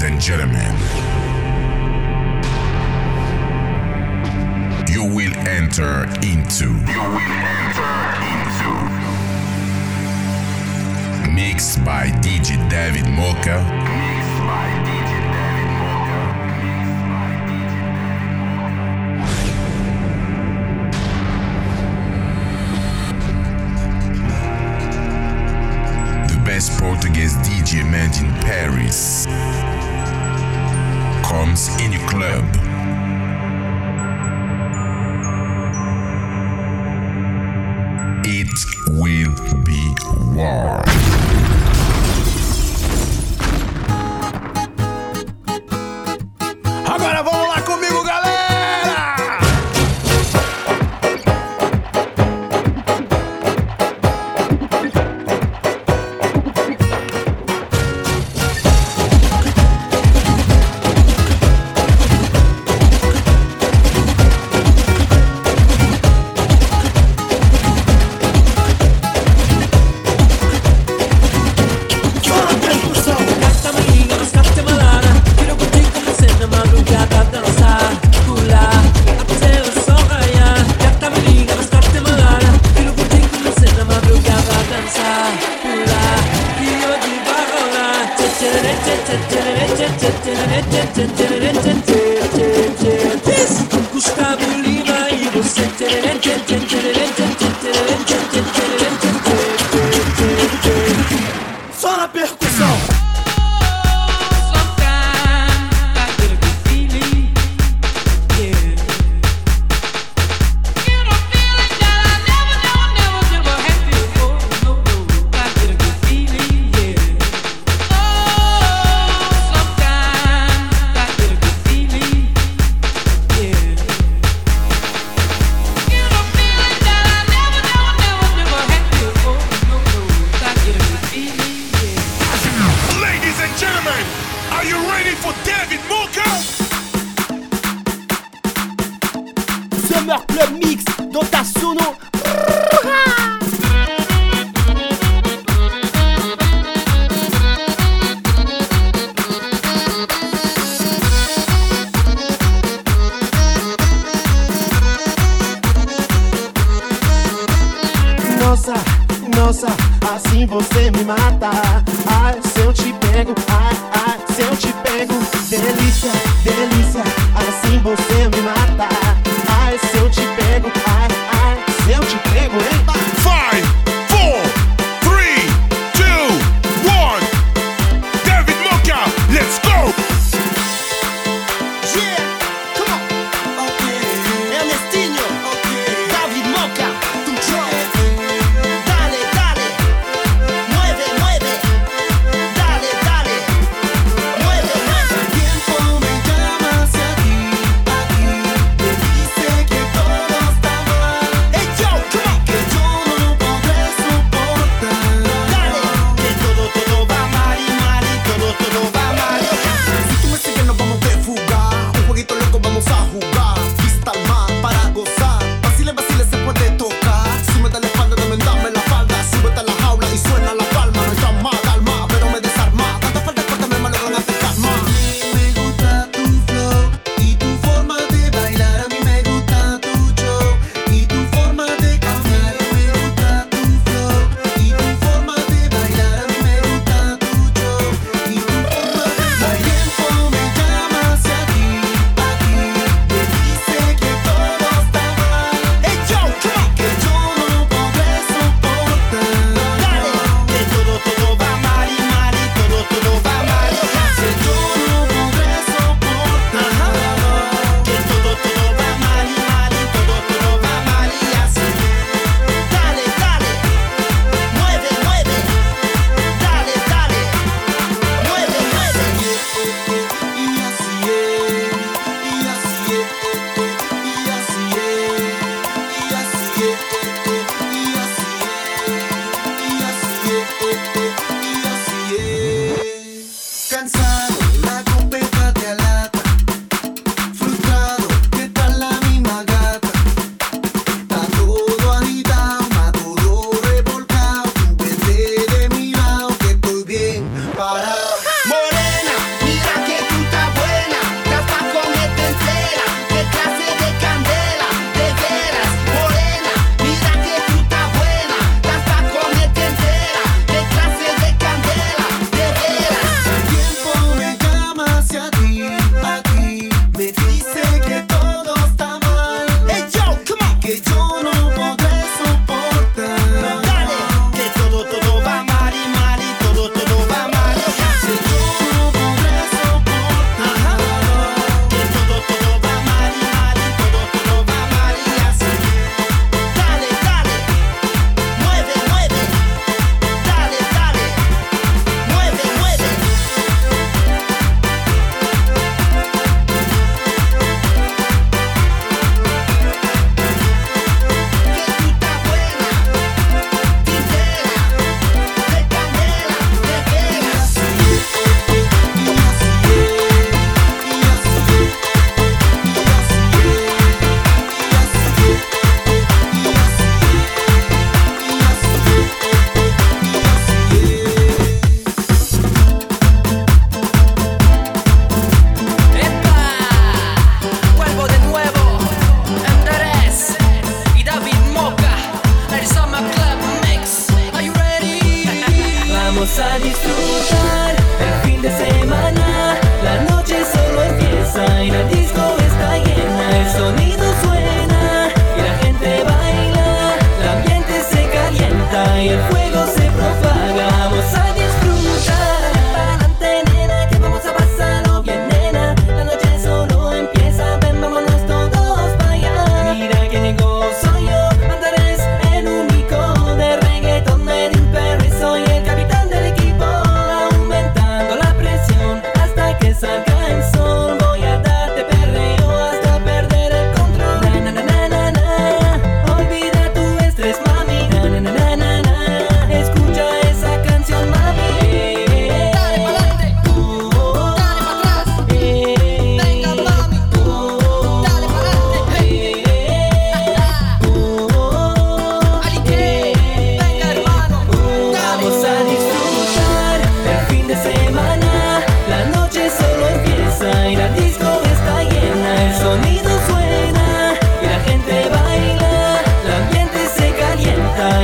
Ladies and gentlemen, you will enter into. You will enter into. Mixed by DJ David Mocha. Mixed by DJ David Mocha. The best Portuguese DJ man in Paris drums in your club. it will be war.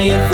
Quiero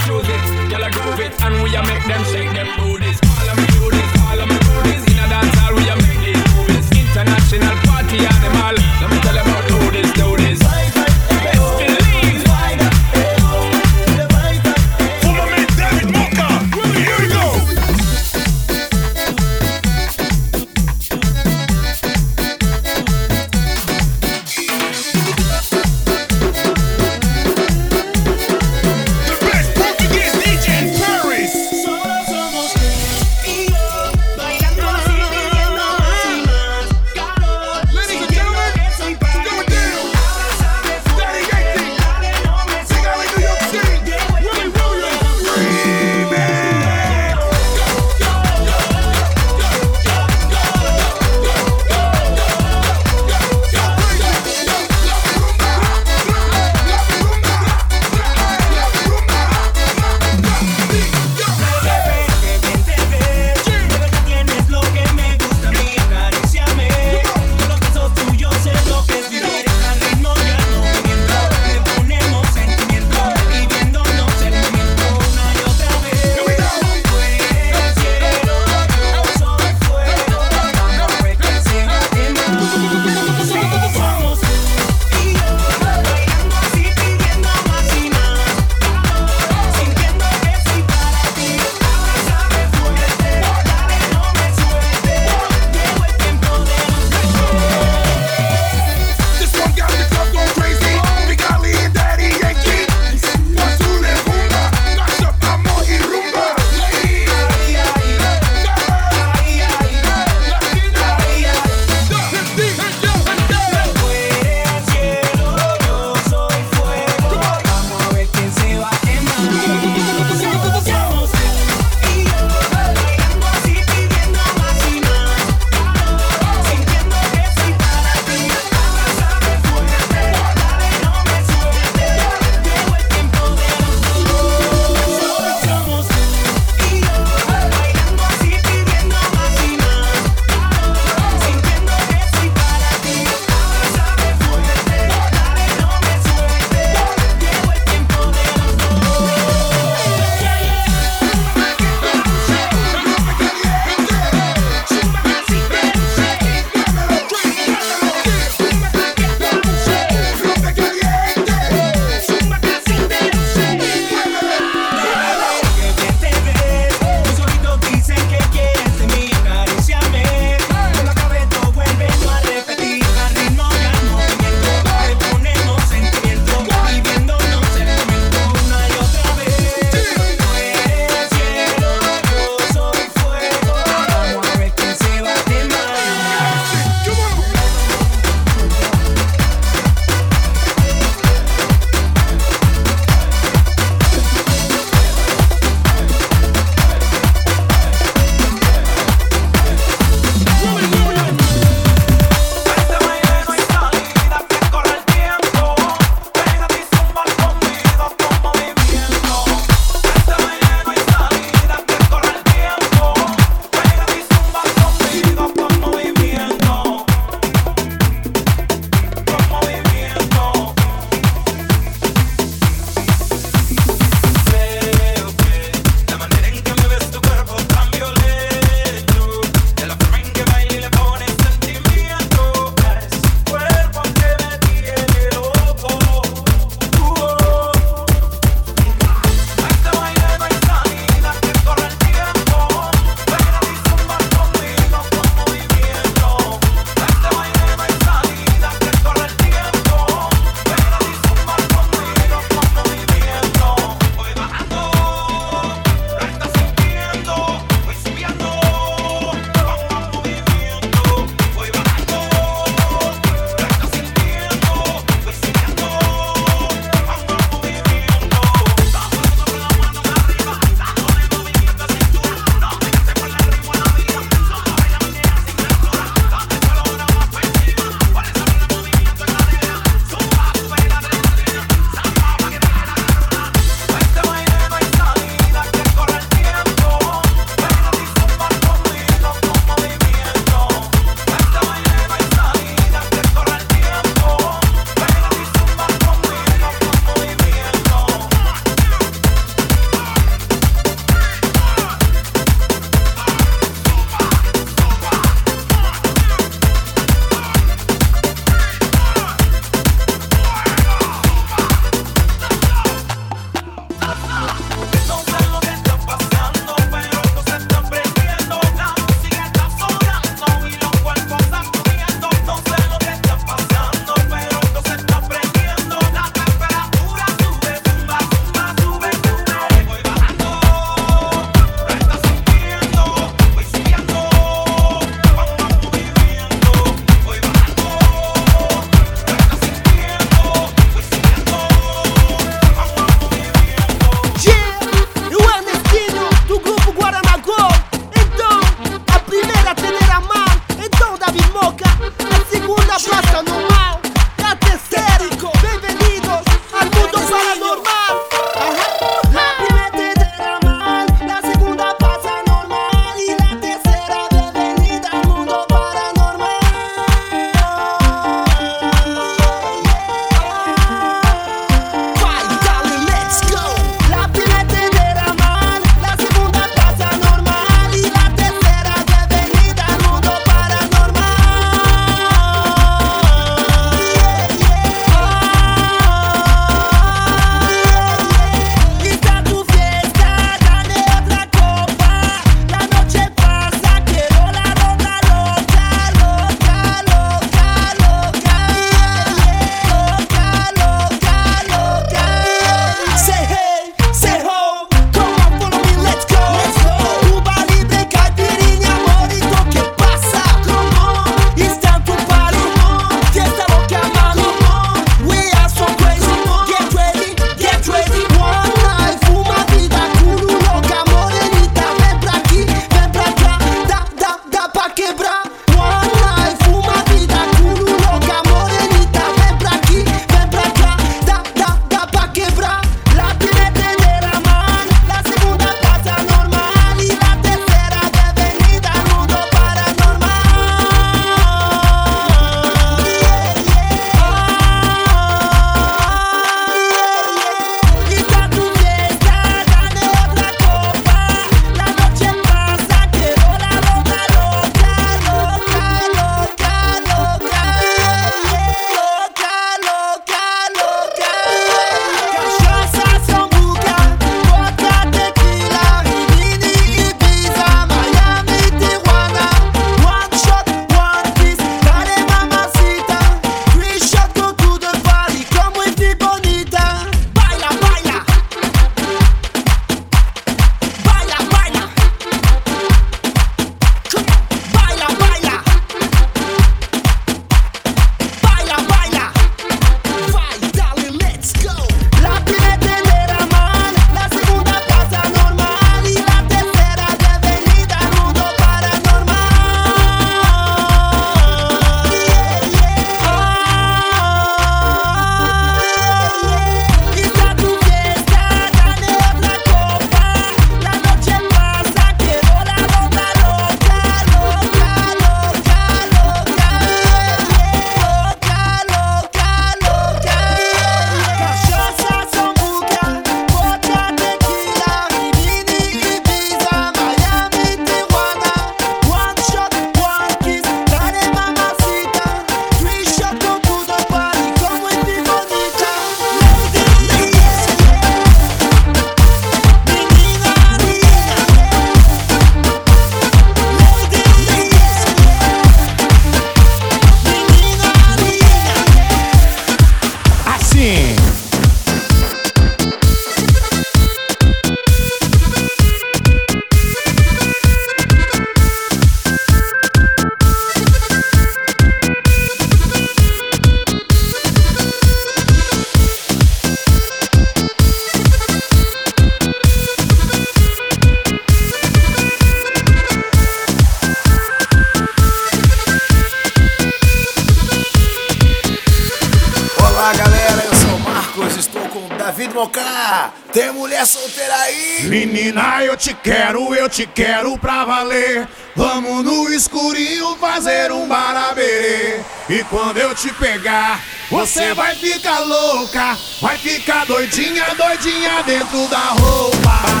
te quero pra valer. Vamos no escurinho fazer um barabere. E quando eu te pegar, você vai ficar louca. Vai ficar doidinha, doidinha dentro da roupa.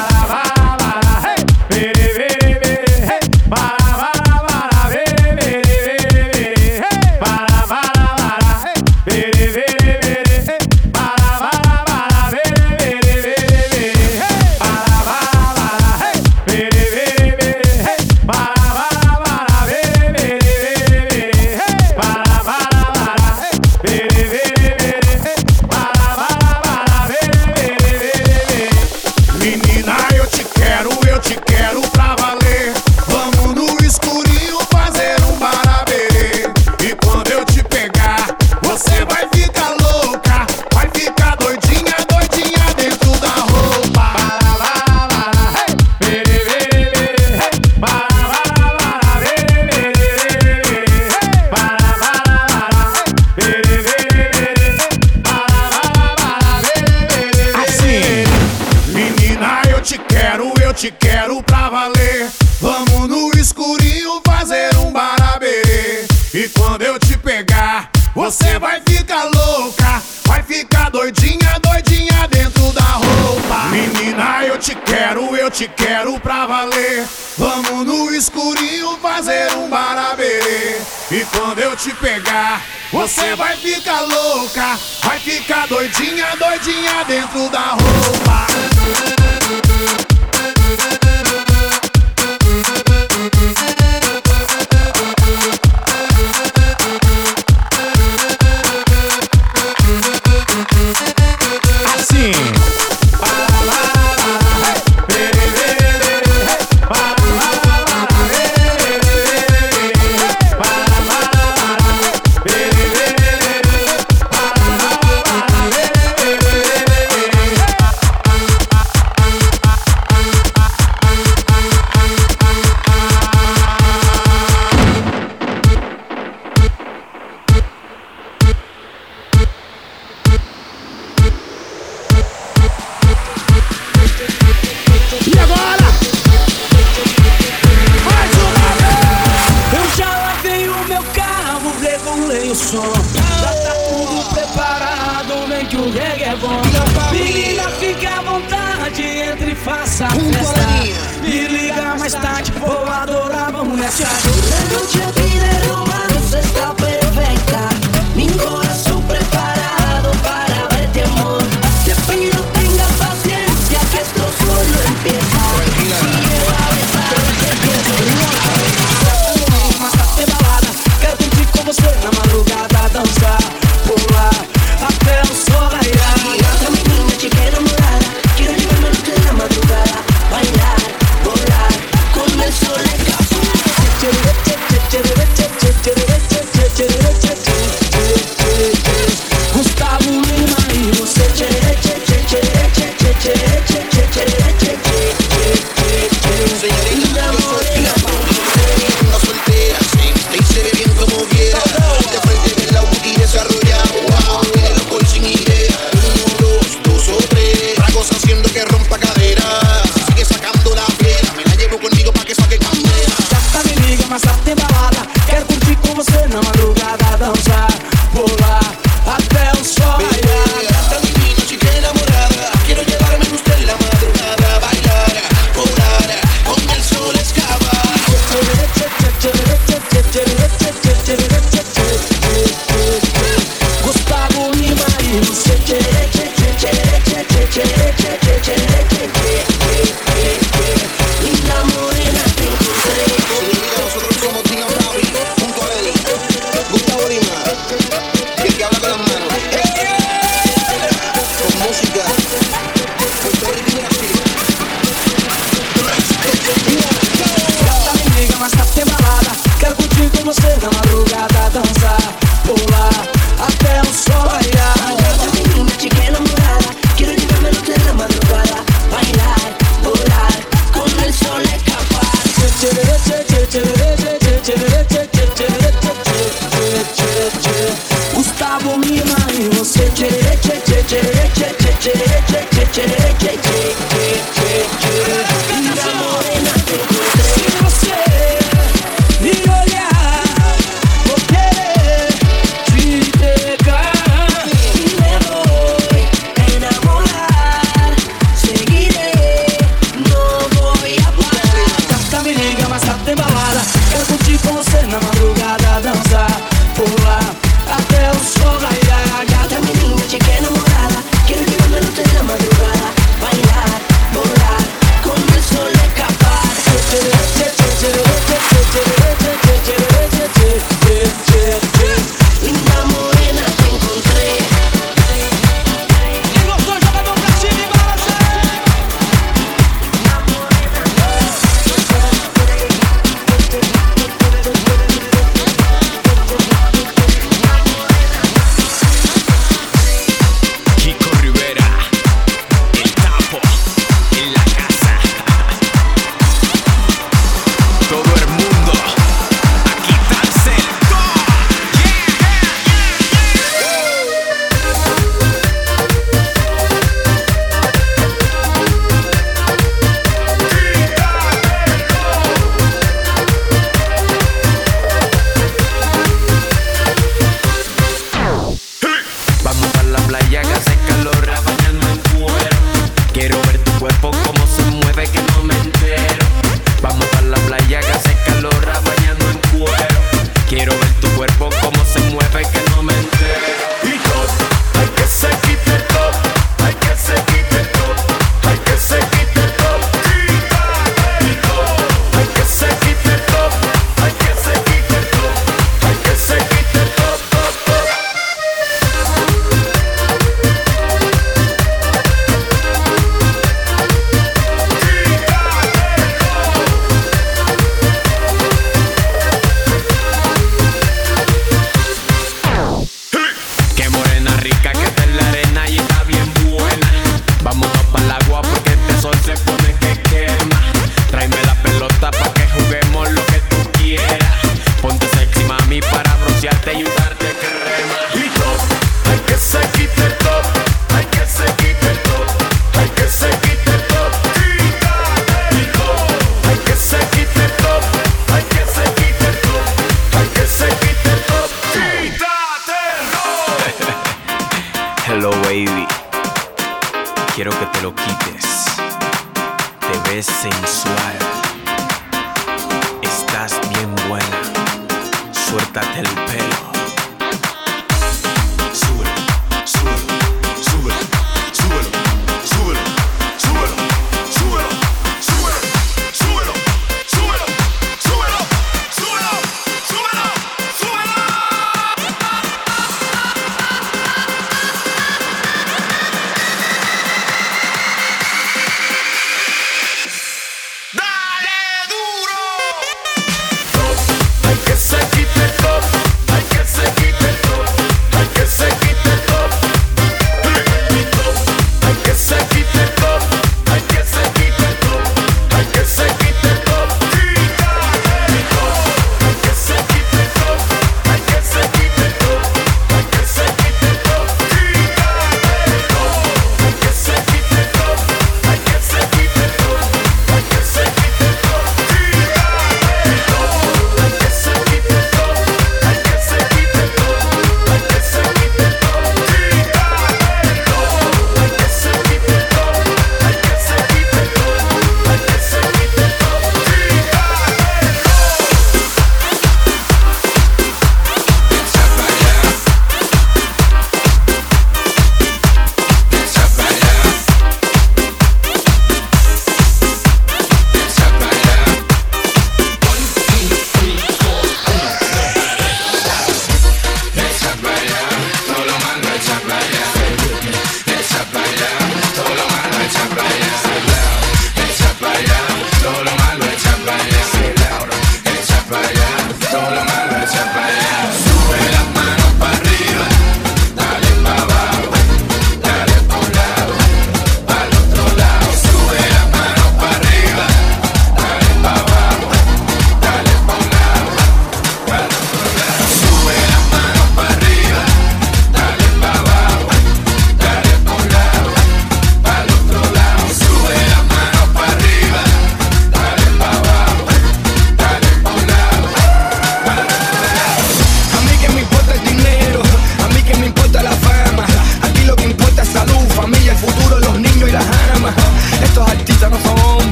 te pegar. Você vai ficar louca, vai ficar doidinha, doidinha dentro da roupa. você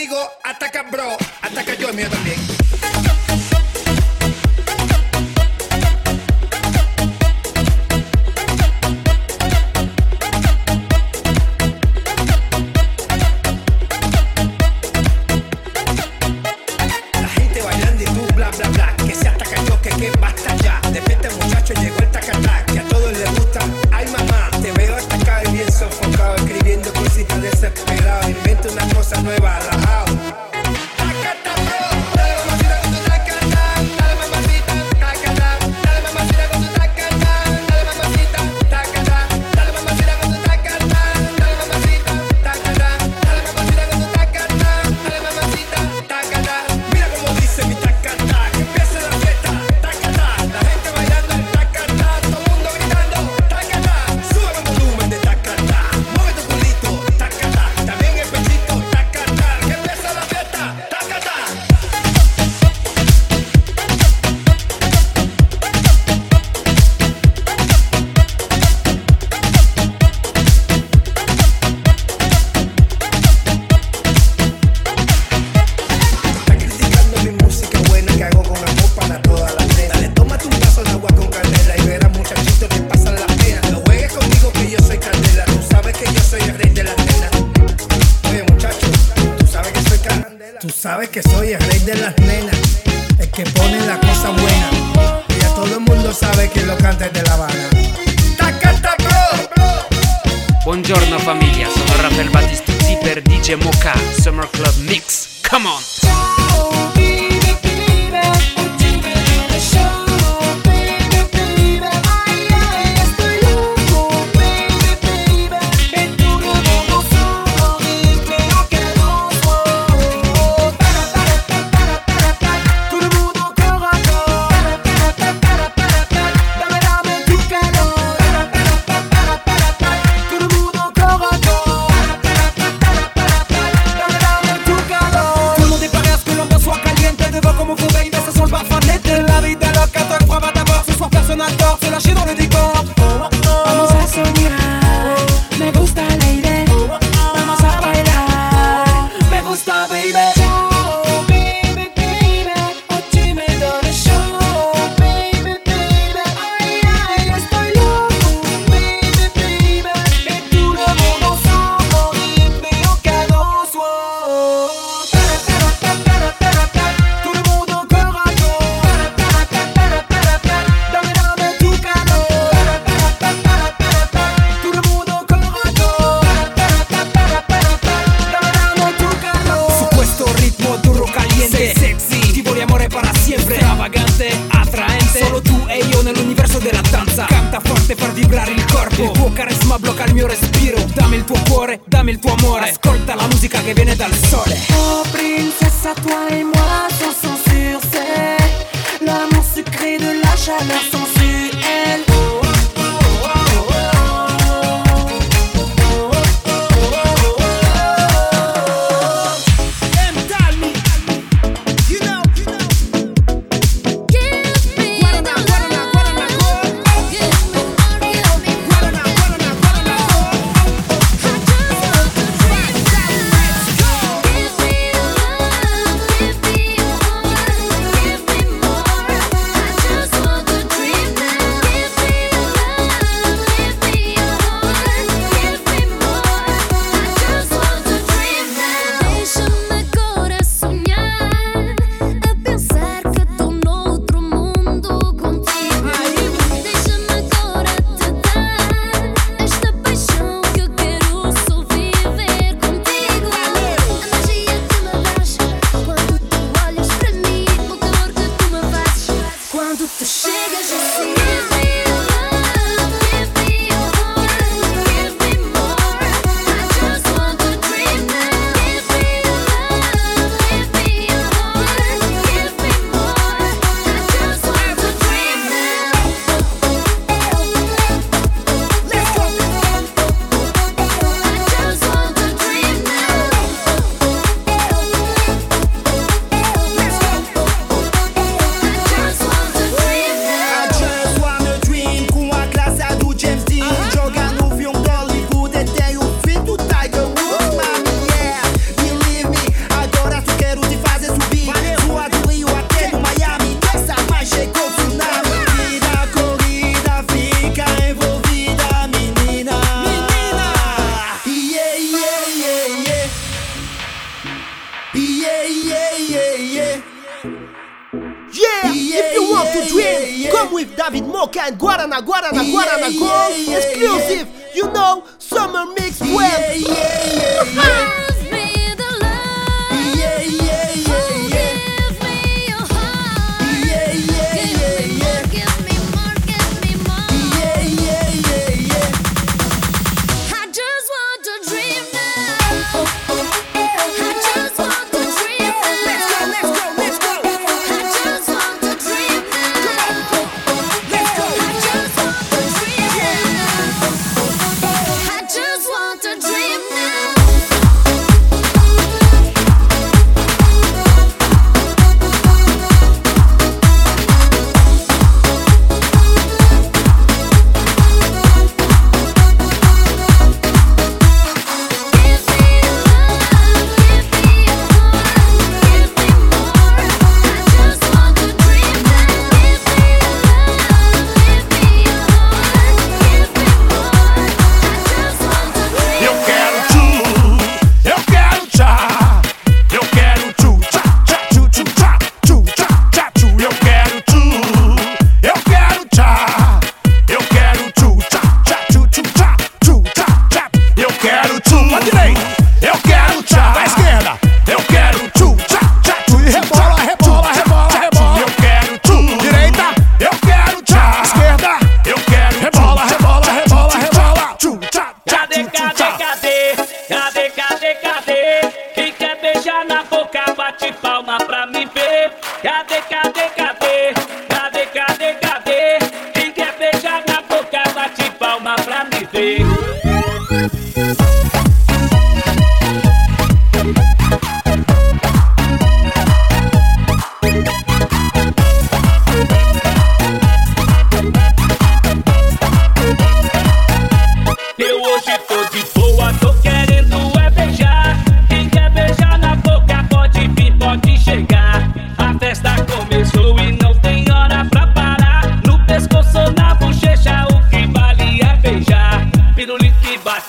digo, ataca bro, ataca yo el mío también.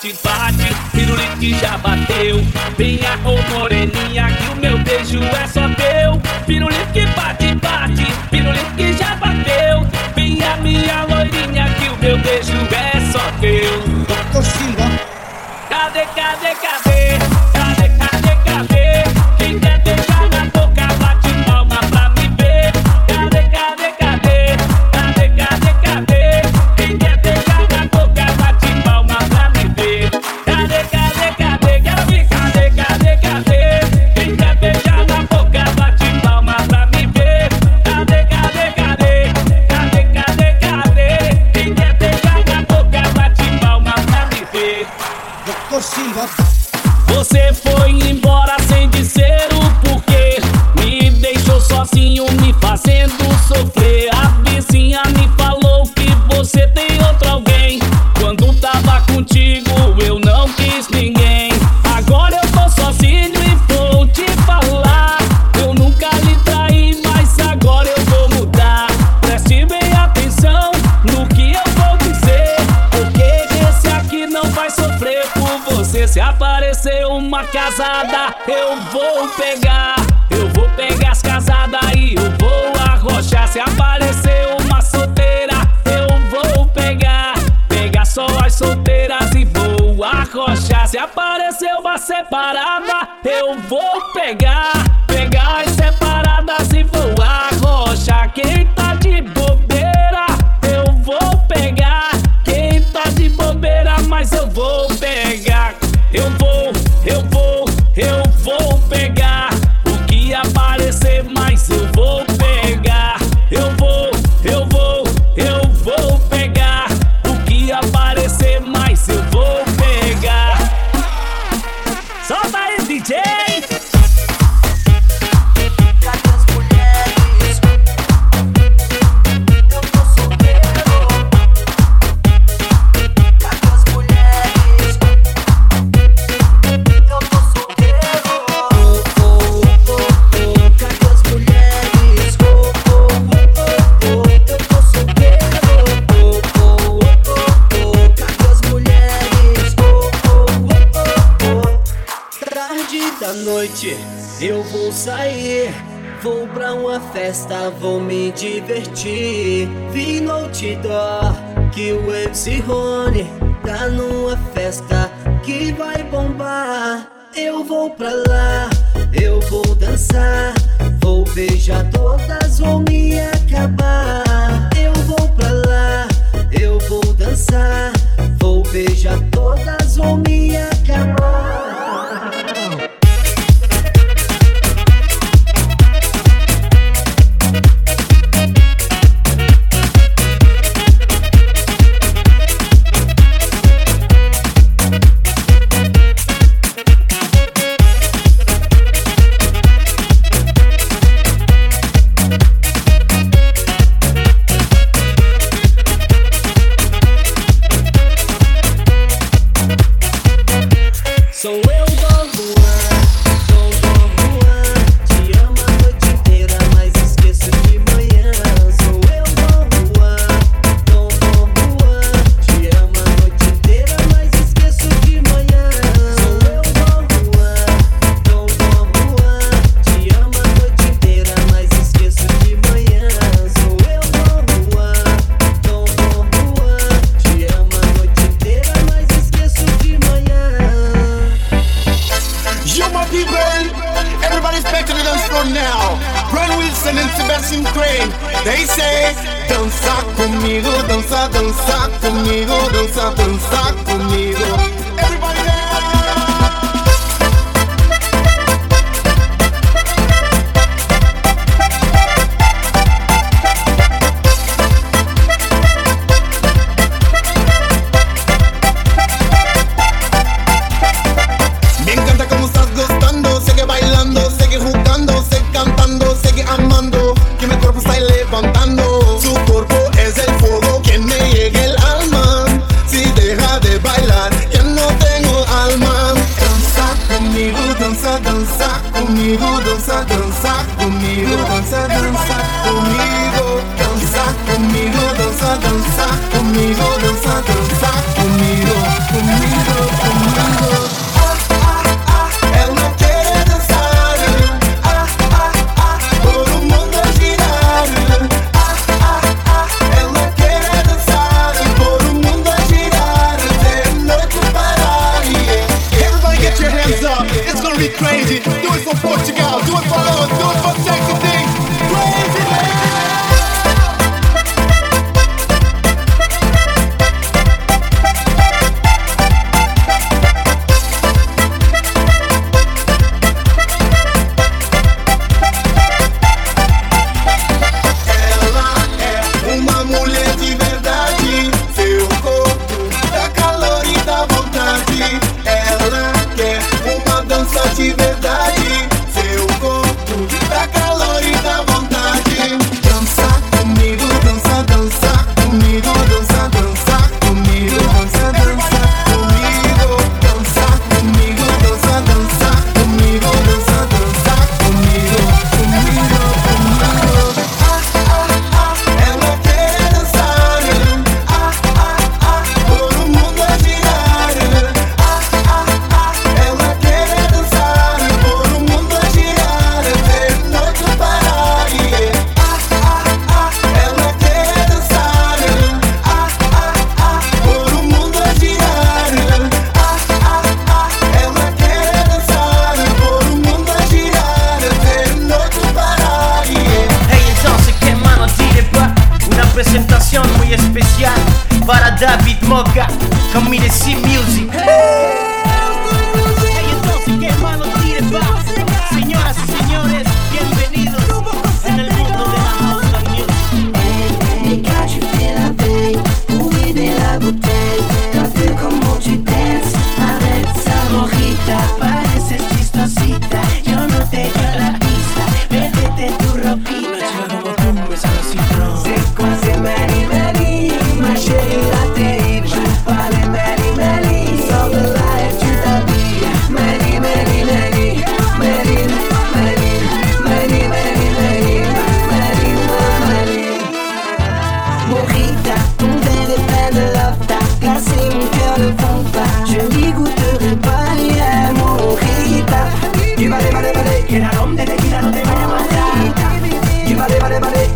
Bate, bate, pirulito já bateu. Divertir.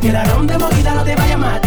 Quedaron de movida, no te vayas más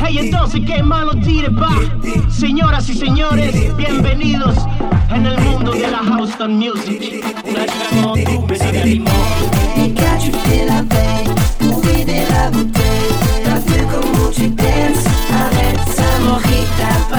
Hey, entonces, ¿qué malo tire va? Señoras y señores, bienvenidos en el mundo de la Houston Music. Una como tú me sabe a limón. Me you feeling bem, movi de la bouteille. T'as vu como tu danses avec sa morita